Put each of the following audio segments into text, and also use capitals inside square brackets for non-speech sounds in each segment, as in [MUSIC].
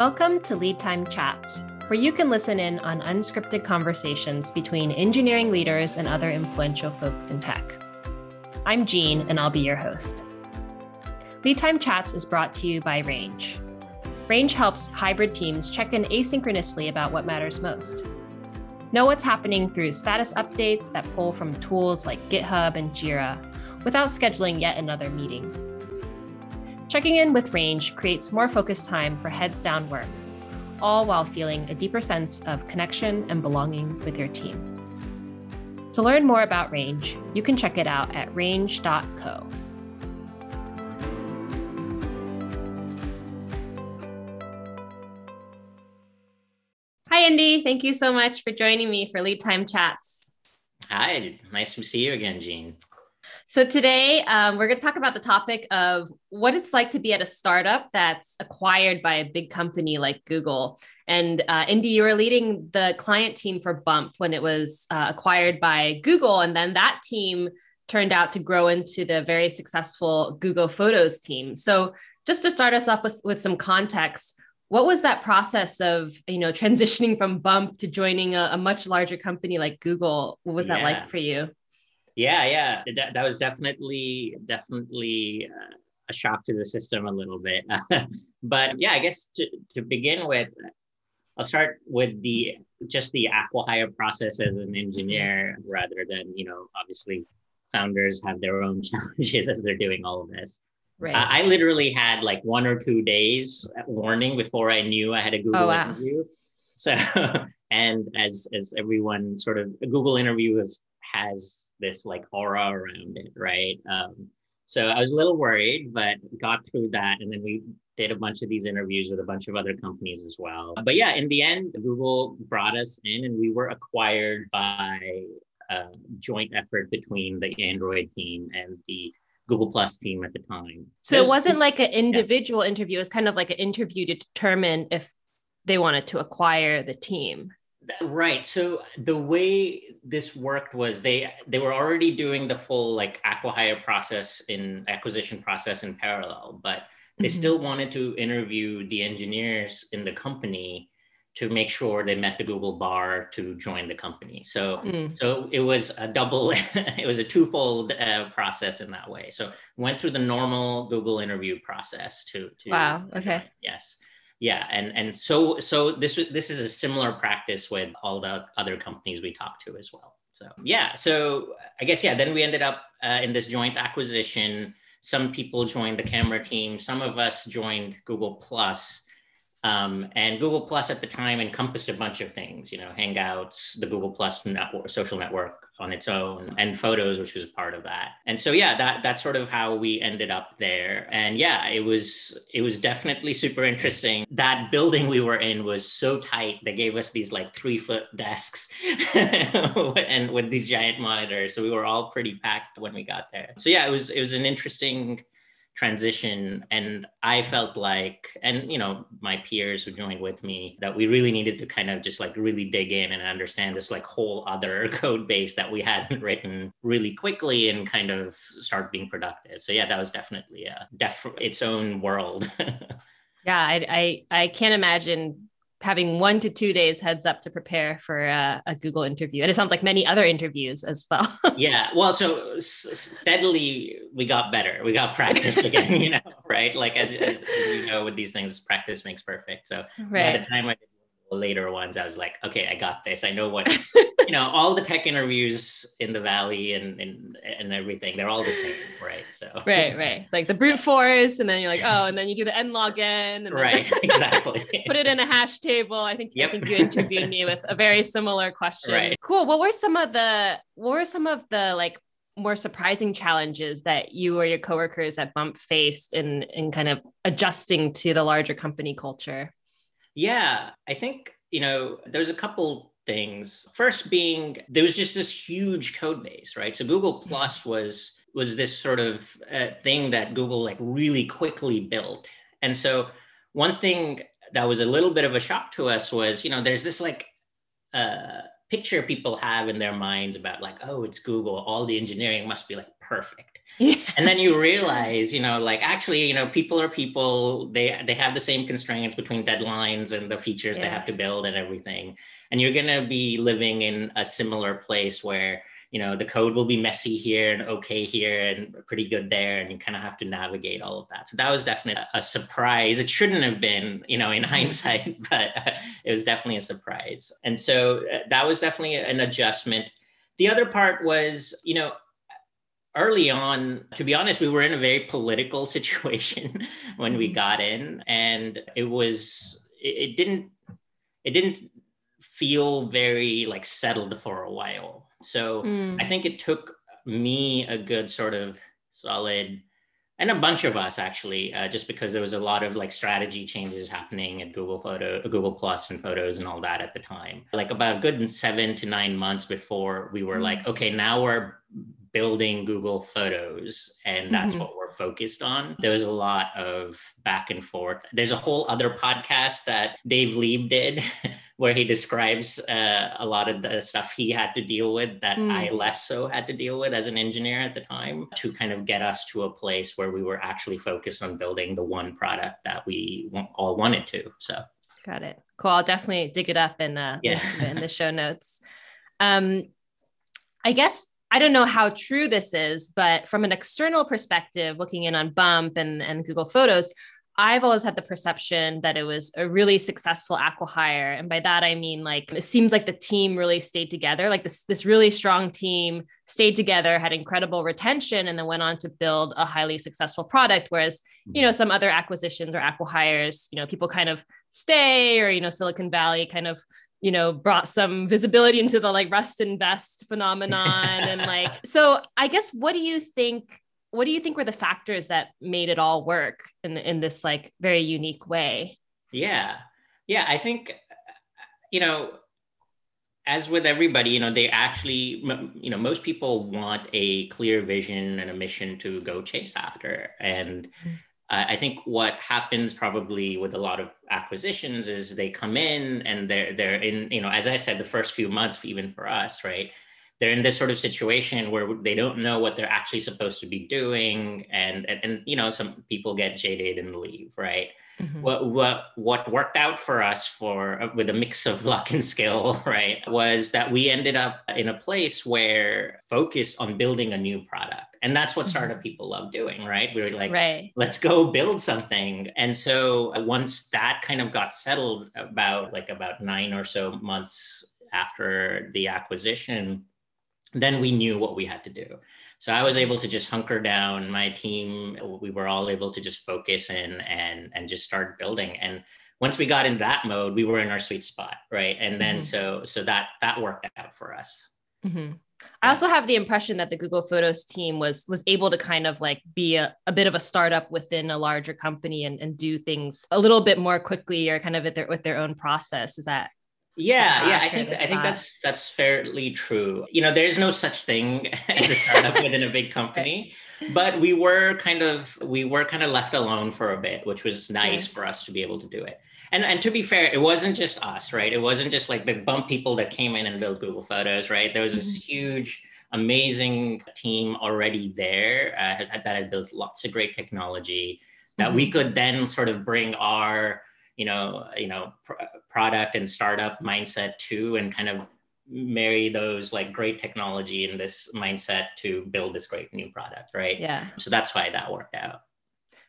Welcome to Lead Time Chats, where you can listen in on unscripted conversations between engineering leaders and other influential folks in tech. I'm Jean, and I'll be your host. Lead Time Chats is brought to you by Range. Range helps hybrid teams check in asynchronously about what matters most. Know what's happening through status updates that pull from tools like GitHub and Jira without scheduling yet another meeting. Checking in with Range creates more focused time for heads down work, all while feeling a deeper sense of connection and belonging with your team. To learn more about Range, you can check it out at range.co. Hi, Indy. Thank you so much for joining me for Lead Time Chats. Hi, nice to see you again, Jean. So, today um, we're going to talk about the topic of what it's like to be at a startup that's acquired by a big company like Google. And uh, Indy, you were leading the client team for Bump when it was uh, acquired by Google. And then that team turned out to grow into the very successful Google Photos team. So, just to start us off with, with some context, what was that process of you know transitioning from Bump to joining a, a much larger company like Google? What was that yeah. like for you? Yeah yeah. That, that was definitely definitely uh, a shock to the system a little bit. [LAUGHS] But yeah i guess to, to begin with i'll start with the just the acquihire process as an engineer rather than you know obviously founders have their own [LAUGHS] challenges as they're doing all of this. Right. Uh, i literally had like one or two days warning before i knew i had a google oh, wow. interview. So [LAUGHS] and as as everyone sort of a google interview has has this like aura around it, right? Um, so I was a little worried, but got through that. And then we did a bunch of these interviews with a bunch of other companies as well. But yeah, in the end, Google brought us in and we were acquired by a joint effort between the Android team and the Google Plus team at the time. So There's, it wasn't like an individual yeah. interview, it was kind of like an interview to determine if they wanted to acquire the team. Right. So the way this worked was they they were already doing the full like acquihire process in acquisition process in parallel, but they mm-hmm. still wanted to interview the engineers in the company to make sure they met the Google bar to join the company. So mm. so it was a double [LAUGHS] it was a twofold uh, process in that way. So went through the normal Google interview process to to Wow, okay. Join. Yes yeah and and so so this this is a similar practice with all the other companies we talked to as well. So yeah so i guess yeah then we ended up uh, in this joint acquisition. Some people joined the camera team. Some of us joined google plus um, and Google Plus at the time encompassed a bunch of things, you know, Hangouts, the Google Plus network, social network on its own, and Photos, which was part of that. And so, yeah, that that's sort of how we ended up there. And yeah, it was it was definitely super interesting. That building we were in was so tight. They gave us these like three foot desks, [LAUGHS] and with these giant monitors. So we were all pretty packed when we got there. So yeah, it was it was an interesting transition. And i felt like and you know my peers who joined with me that we really needed to kind of just like really dig in and understand this like whole other [LAUGHS] code base that we hadn't [LAUGHS] written really quickly and kind of start being productive. So yeah that was definitely a def- its own world. [LAUGHS] Yeah I, I i can't imagine having one to two days heads up to prepare for a, a, Google interview. And it sounds like many other interviews as well. [LAUGHS] yeah. Well, so s- steadily we got better. We got practice [LAUGHS] again, you know, [LAUGHS] right? Like as, as, as, you know, with these things, practice makes perfect. So right. by the time I did the later ones, I was like, okay, I got this. I know what, you know, all the tech interviews in the Valley and, and, and everything, they're all the same, right? So, right, right. It's like the brute force, and then you're like, oh, and then you do the n log n. And right, [LAUGHS] exactly. put it in a hash table. I think, yep. I think you interviewed me with a very similar question. Right. Cool. What were some of the, what were some of the like more surprising challenges that you or your coworkers at Bump faced in, in kind of adjusting to the larger company culture? Yeah, I think, you know, there's a couple things. First being there was just this huge code base, right? So Google Plus was was this sort of uh, thing that Google like really quickly built. And so one thing that was a little bit of a shock to us was, you know, there's this like uh picture people have in their minds about like, oh, it's Google, all the engineering must be like perfect. and then you realize, you know, like actually, you know, people are people. They they have the same constraints between deadlines and the features yeah. they have to build and everything. And you're gonna be living in a similar place where you know the code will be messy here and okay here and pretty good there and you kind of have to navigate all of that. So that was definitely a surprise. It shouldn't have been you know in [LAUGHS] hindsight but [LAUGHS] it was definitely a surprise. And so uh, that was definitely an adjustment. The other part was you know early on to be honest we were in a very political [LAUGHS] situation when we mm-hmm. got in and it was it didn't it didn't feel very like settled for a while so mm. I think it took me a good sort of solid, and a bunch of us actually, uh, just because there was a lot of like strategy changes happening at Google Photo, Google Plus, and Photos and all that at the time. Like about a good seven to nine months before we were mm. like, okay, now we're building Google Photos, and that's mm-hmm. what we're focused on. There was a lot of back and forth. There's a whole other podcast that Dave Lieb did [LAUGHS] where he describes uh, a lot of the stuff he had to deal with that mm. I less so had to deal with as an engineer at the time to kind of get us to a place where we were actually focused on building the one product that we all wanted to. So. Got it. Cool. I'll definitely dig it up in, uh, yeah. in the show notes. Um, I guess I don't know how true this is, but from an external perspective, looking in on Bump and, and Google Photos, I've always had the perception that it was a really successful acquihire. And by that, I mean, like, it seems like the team really stayed together. Like, this, this really strong team stayed together, had incredible retention, and then went on to build a highly successful product. Whereas, you mm-hmm. know, some other acquisitions or acquihires, you know, people kind of stay, or, you know, Silicon Valley kind of you know brought some visibility into the like rest and vest phenomenon and [LAUGHS] like so i guess what do you think what do you think were the factors that made it all work in in this like very unique way? Yeah. Yeah i think you know as with everybody you know they actually you know most people want a clear vision and a mission to go chase after. And mm-hmm uh, I think what happens probably with a lot of acquisitions is they come in and they're they're in you know as I said the first few months even for us right they're in this sort of situation where they don't know what they're actually supposed to be doing and and, and you know some people get jaded and leave right mm-hmm. what what what worked out for us for uh, with a mix of [LAUGHS] luck and skill right was that we ended up in a place where focused on building a new product and that's what mm-hmm. startup people love doing right we were like right. let's go build something and so uh, once that kind of got settled about like about nine or so months after the acquisition then we knew what we had to do. So I was able to just hunker down. My team, we were all able to just focus in and and just start building. And once we got in that mode, we were in our sweet spot, right? And then mm-hmm. so so that that worked out for us. Mm-hmm. I also have the impression that the Google Photos team was was able to kind of like be a, a bit of a startup within a larger company and, and do things a little bit more quickly or kind of with their with their own process. Is that yeah yeah i think i think that's that's fairly true. You know there's no such thing [LAUGHS] as a startup [LAUGHS] within a big company but we were kind of we were kind of left alone for a bit which was nice for us to be able to do it. And and to be fair it wasn't just us right? It wasn't just like the bump people that came in and built google photos right? There was this mm-hmm. huge amazing team already there uh, that had built lots of great technology that mm-hmm. we could then sort of bring our you know you know pr- product and startup mindset too and kind of marry those like great technology and this mindset to build this great new product right? Yeah. So that's why that worked out.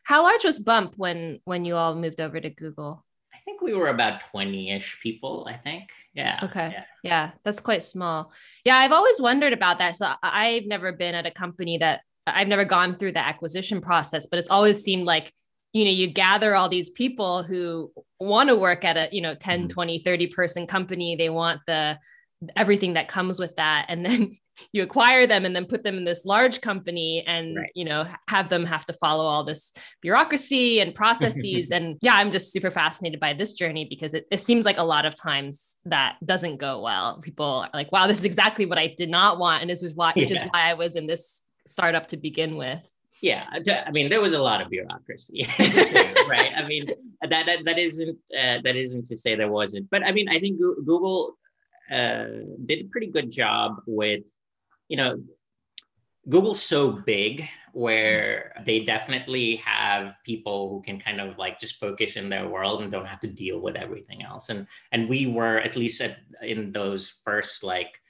How large was bump when when you all moved over to google? I think we were about 20ish people i think. Yeah. Okay. Yeah. yeah that's quite small. Yeah i've always wondered about that. So i've never been at a company that i've never gone through the acquisition process but it's always seemed like you know you gather all these people who want to work at a you know 10 mm-hmm. 20 30 person company they want the everything that comes with that and then [LAUGHS] you acquire them and then put them in this large company and right. you know have them have to follow all this bureaucracy and processes [LAUGHS] and yeah i'm just super fascinated by this journey because it, it seems like a lot of times that doesn't go well people are like wow this is exactly what i did not want and this is why yeah. which is why i was in this startup to begin with yeah i mean there was a lot of bureaucracy [LAUGHS] [LAUGHS] right i mean that that, that isn't uh, that isn't to say there wasn't but i mean i think google uh, did a pretty good job with, you know, Google's so big where they definitely have people who can kind of like just focus in their world and don't have to deal with everything else. And and we were at least at, in those first like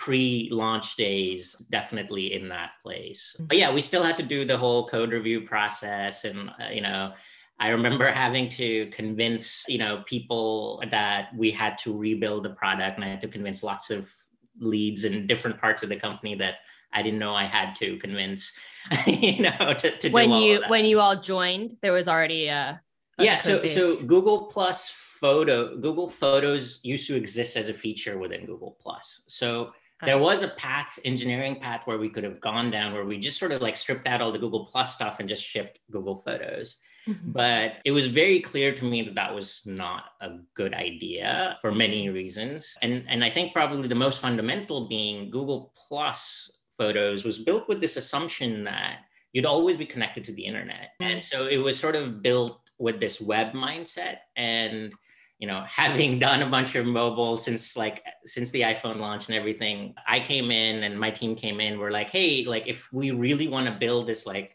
pre-launch days definitely in that place. But yeah, we still had to do the whole code review process and uh, you know I remember having to convince, you know, people that we had to rebuild the product and I had to convince lots of leads in different parts of the company that I didn't know I had to convince, [LAUGHS] you know, to, to when you when you all joined, there was already a, a yeah. So base. so Google Plus Photo Google Photos used to exist as a feature within Google Plus. So there was a path, engineering path, where we could have gone down, where we just sort of like stripped out all the Google Plus stuff and just shipped Google Photos. Mm-hmm. But it was very clear to me that that was not a good idea for many reasons. And, and I think probably the most fundamental being Google Plus photos was built with this assumption that you'd always be connected to the internet. Mm-hmm. And so it was sort of built with this web mindset. And you know having done a bunch of mobile since like since the iphone launch and everything i came in and my team came in we're like hey like if we really want to build this like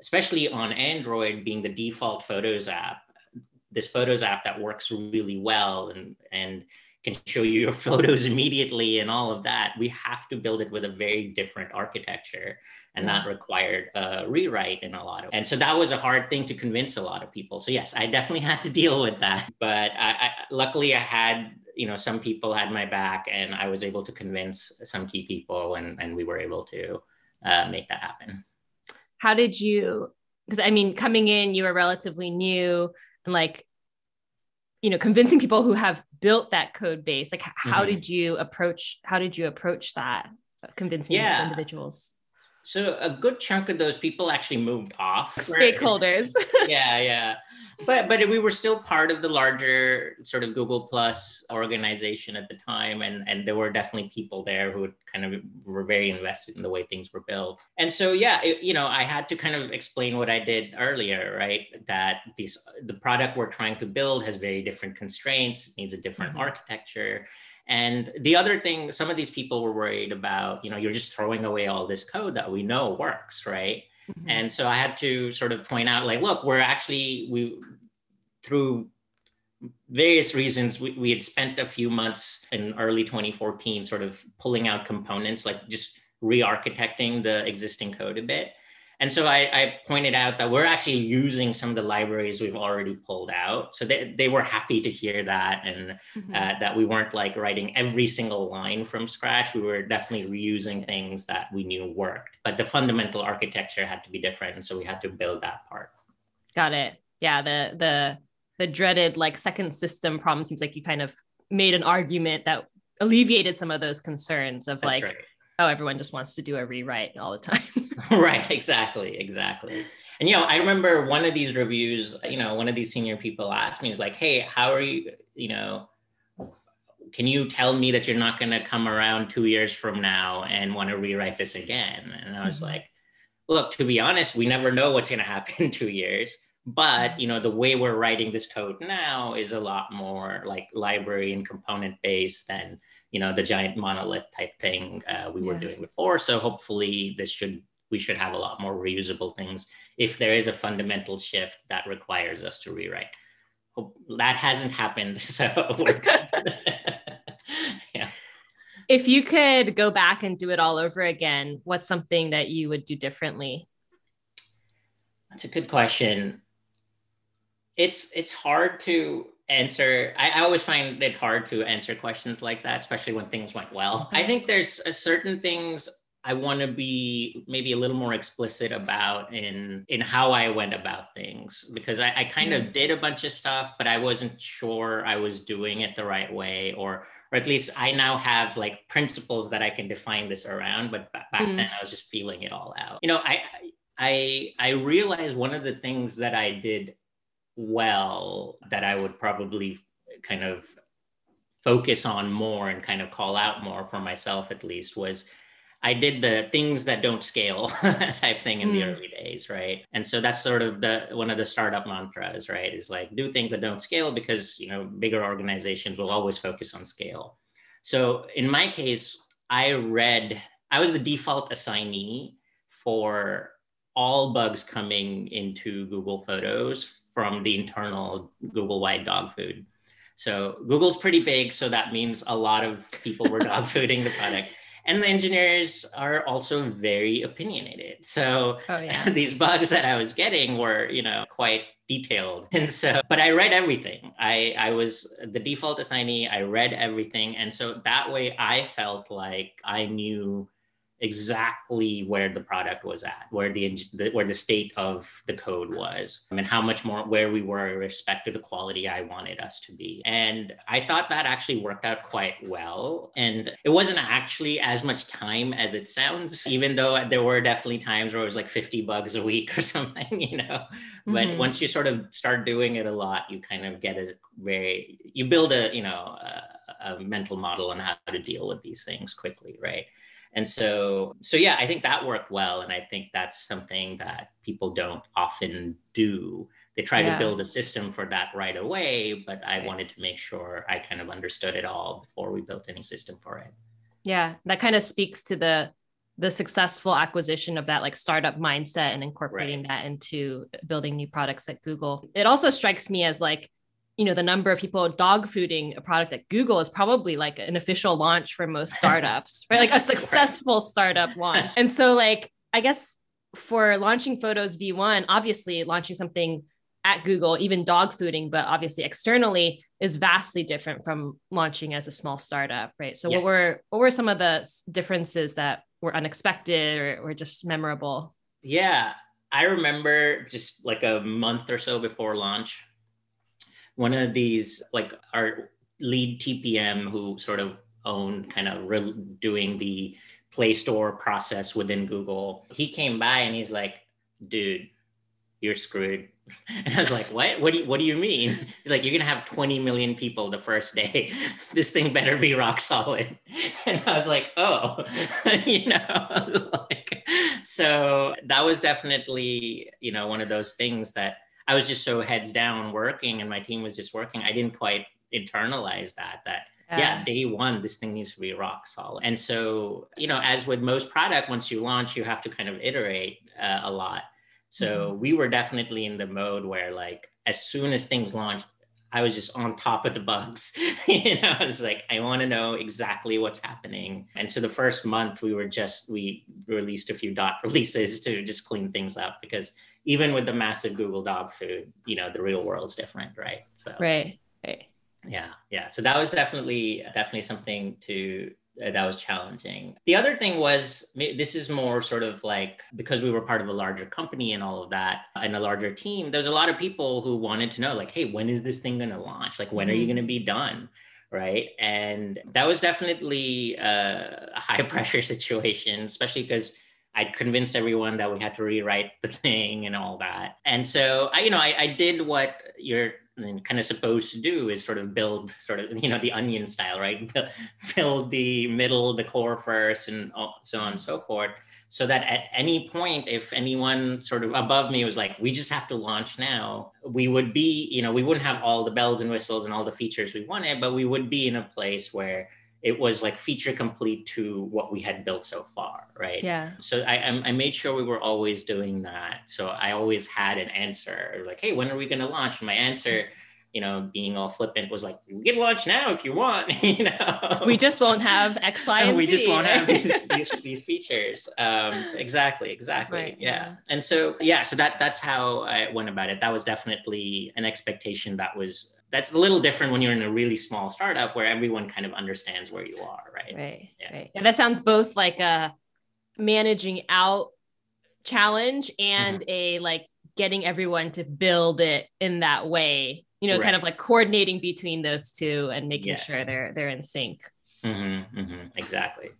especially on android being the default photos app this photos app that works really well and and can show you your [LAUGHS] photos immediately and all of that we have to build it with a very different architecture and that required a rewrite in a lot of and so that was a hard thing to convince a lot of people. So yes i definitely [LAUGHS] had to deal with that but I, I, luckily i had you know some people had my back and i was able to convince some key people and and we were able to uh, make that happen. How did you because i mean coming in you were relatively new and like you know convincing people who have built that code base like how mm-hmm. did you approach how did you approach that convincing yeah. individuals so a good chunk of those people actually moved off. Stakeholders. [LAUGHS] yeah, yeah. But but we were still part of the larger sort of Google Plus organization at the time, and and there were definitely people there who kind of were very invested in the way things were built. And so yeah, it, you know, I had to kind of explain what I did earlier, right? That these the product we're trying to build has very different constraints, needs a different mm-hmm. architecture and the other thing, some of these people were worried about, you know, you're just throwing away all this code that we know works, right? Mm-hmm. And so I had to sort of point out, like, look, we're actually, we, through various reasons, we, we had spent a few months in early 2014 sort of pulling out components, like just re architecting the existing code a bit. And so I, I, pointed out that we're actually using some of the libraries we've already pulled out. So they, they were happy to hear that and mm-hmm. uh, that we weren't like writing every single line from scratch. We were definitely reusing things that we knew worked, but the fundamental architecture had to be different. And so we had to build that part. Got it. Yeah. The, the, the dreaded like second system problem seems like you kind of made an argument that alleviated some of those concerns of That's like, right oh, everyone just wants to do a rewrite all the time. [LAUGHS] [LAUGHS] right, exactly, exactly. And you know, I remember one of these reviews, you know, one of these senior people asked me, is like, hey, how are you, you know, can you tell me that you're not going to come around two years from now and want to rewrite this again? And I was mm-hmm. like, look, to be honest, we never know what's going to happen [LAUGHS] in two years. But you know, the way we're writing this code now is a lot more like library and component based than you know the giant monolith type thing uh, we were yeah. doing before. So hopefully this should we should have a lot more reusable things if there is a fundamental shift that requires us to rewrite. Hope that hasn't happened [LAUGHS] so [LAUGHS] yeah. If you could go back and do it all over again what's something that you would do differently? That's a good question. It's it's hard to answer I, I, always find it hard to answer questions like that especially when things went well i think there's certain things i want to be maybe a little more explicit about in in how i went about things because i, I kind mm-hmm. of did a bunch of stuff but i wasn't sure i was doing it the right way or or at least i now have like principles that i can define this around but back mm-hmm. then i was just feeling it all out you know i i i realized one of the things that i did well that I would probably kind of focus on more and kind of call out more for myself at least was I did the things that don't scale [LAUGHS] type thing in mm. the early days, right? And so that's sort of the one of the startup mantras, right? Is like do things that don't scale because you know bigger organizations will always focus on scale. So in my case, I read, I was the default assignee for all bugs coming into Google Photos from the internal Google wide dog food. So Google's pretty big, so that means a lot of people were dog [LAUGHS] fooding the product. And the engineers are also very opinionated. So oh, yeah. [LAUGHS] these bugs that I was getting were, you know, quite detailed. And so, but I read everything. I I was the default assignee. I read everything, and so that way I felt like I knew exactly where the product was at, where the, the, where the state of the code was, I mean, how much more where we were with respect to the quality I wanted us to be. And I thought that actually worked out quite well. And it wasn't actually as much time as it sounds, even though there were definitely times where it was like 50 bugs a week [LAUGHS] or something, you know. But mm-hmm. once you sort of start doing it a lot, you kind of get a very you build a, you know, a, a mental model on how to deal with these things quickly, right? And so, so yeah, I think that worked well. And I think that's something that people don't often do. They try yeah. to build a system for that right away, but I wanted to make sure I kind of understood it all before we built any system for it. Yeah, that kind of speaks to the the successful acquisition of that like startup mindset and incorporating right. that into building new products at Google. It also strikes me as like you know the number of people dog fooding a product at google is probably like an official launch for most startups [LAUGHS] right? Like a successful startup launch. And so like i guess for launching photos v1 obviously launching something at google even dog fooding but obviously externally is vastly different from launching as a small startup right? So yes. what were what were some of the differences that were unexpected or, or just memorable? Yeah. I remember just like a month or so before launch one of these like our lead TPM who sort of owned kind of re- doing the Play Store process within Google. He came by and he's like, "Dude, you're screwed." [LAUGHS] And I was like, "What? What do you What do you mean?" He's like, "You're gonna have 20 million people the first day. [LAUGHS] this thing better be rock solid." [LAUGHS] And I was like, "Oh, you know." like, so that was definitely you know one of those things that I was just so heads down working and my team was just working. I didn't quite internalize that, that yeah. yeah. day one this thing needs to be rock solid and so you know as with most product once you launch you have to kind of iterate uh, a lot so mm-hmm. we were definitely in the mode where like as soon as things launched i was just on top of the bugs [LAUGHS] you know i was like i want to know exactly what's happening and so the first month we were just we released a few dot [LAUGHS] releases to just clean things up because even with the massive Google dog food, you know, the real world's different, right? So right, right. Yeah, yeah. So that was definitely definitely something to uh, that was challenging. The other thing was this is more sort of like because we were part of a larger company and all of that and a larger team, there's a lot of people who wanted to know like, hey, when is this thing going to launch? Like when mm-hmm. are you mm-hmm. going to be done? Right. And that was definitely uh, a high [LAUGHS] pressure situation, especially because I'd convinced everyone that we had to rewrite the thing and all that. And so I, you know, I, I did what you're kind of supposed to do is sort of build sort of, you know, the onion style, right? [LAUGHS] build the middle, the core first and so on and so forth. So that at any point, if anyone sort of above me was like, we just have to launch now, we would be, you know, we wouldn't have all the bells and whistles and all the features we wanted, but we would be in a place where it was like feature complete to what we had built so far right? Yeah. So I, I made sure we were always doing that. So i always had an answer like hey when are we going to launch? And my answer you know being all flippant was like we can launch now if you want [LAUGHS] you know? We just won't have x y and we Z. just won't have these, [LAUGHS] these, these features. Um so exactly exactly right, yeah. yeah. And so yeah so that that's how i went about it. That was definitely an expectation that was that's a little different when you're in a really small startup where everyone kind of understands where you are, right? Right. Yeah. Right. And that sounds both like a managing out challenge and mm-hmm. a like getting everyone to build it in that way. You know, right. kind of like coordinating between those two and making yes. sure they're they're in sync. Mm-hmm, mm-hmm. Exactly.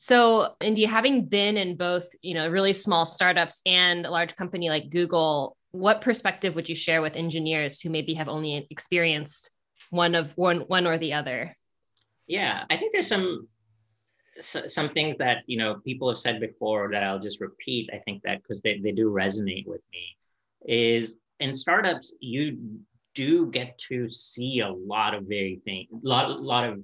So, Indy, having been in both, you know, really small startups and a large company like Google, what perspective would you share with engineers who maybe have only experienced one of one one or the other yeah i think there's some some things that you know people have said before that i'll just repeat i think that because they, they do resonate with me is in startups you do get to see a lot of very things a lot, lot of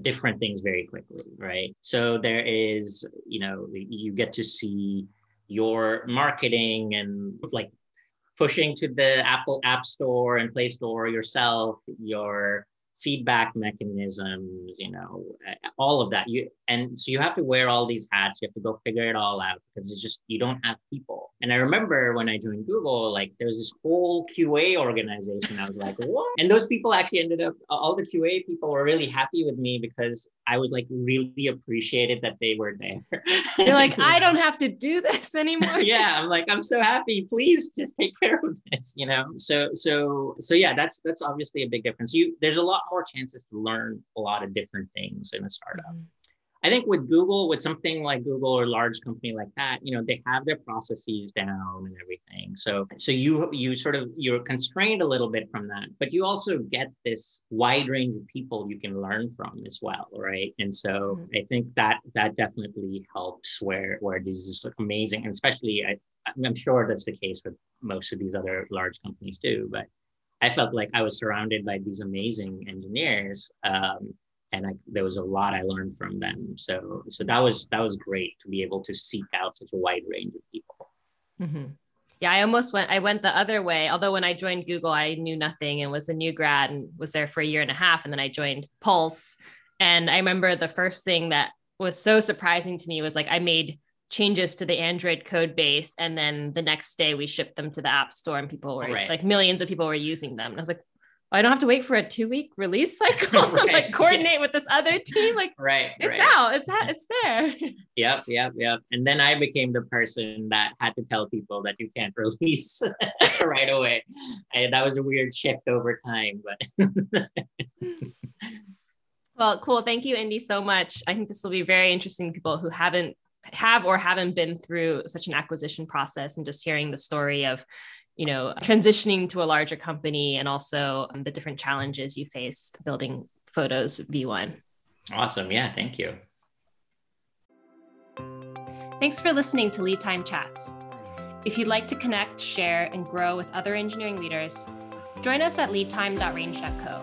different things very quickly, right? So there is, you know, you get to see your marketing and like pushing to the Apple App Store and Play Store yourself, your feedback mechanisms, you know, all of that. You and so you have to wear all these hats. You have to go figure it all out because it's just you don't have people. And I remember when I joined Google, like there was this whole QA organization. I was like, what? And those people actually ended up. All the QA people were really happy with me because I would like really appreciate it that they were there. You're like, [LAUGHS] I don't have to do this anymore. [LAUGHS] yeah, I'm like, I'm so happy. Please just take care of this. You know. So so so yeah, that's that's obviously a big difference. You there's a lot more chances to learn a lot of different things in a startup. Mm-hmm. I think with Google, with something like Google or large company like that, you know, they have their processes down and everything. So, so you you sort of you're constrained a little bit from that, but you also get this wide range of people you can learn from as well, right? And so mm-hmm. I think that that definitely helps. Where where these is amazing, and especially I, I'm sure that's the case with most of these other large companies too, but I felt like I was surrounded by these amazing engineers, um, and I, there was a lot I learned from them. So, so that was that was great to be able to seek out such a wide range of people. Mm-hmm. Yeah, I almost went. I went the other way. Although when I joined Google, I knew nothing and was a new grad and was there for a year and a half, and then I joined Pulse. And I remember the first thing that was so surprising to me was like I made changes to the Android code base. And then the next day we shipped them to the App Store and people were right. like millions of people were using them. And I was like, I don't have to wait for a two week release cycle [LAUGHS] right. like coordinate yes. with this other team. Like, right, it's right. out, it's out, it's there. Yep, yep, yep. And then I became the person that had to tell people that you can't [LAUGHS] release [LAUGHS] right away. And that was a weird shift over time, but. well, cool. Thank you, Indy, so much. I think this will be very interesting to people who haven't have or haven't been through such an acquisition process and just hearing the story of you know transitioning to a larger company and also um, the different challenges you faced building photos v1 awesome. Yeah thank you. Thanks for listening to lead time chats. If you'd like to connect share and grow with other engineering leaders join us at leadtime.range.co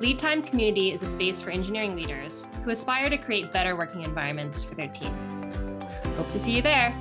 Lead Time Community is a space for engineering leaders who aspire to create better working environments for their teams. Hope to see you there.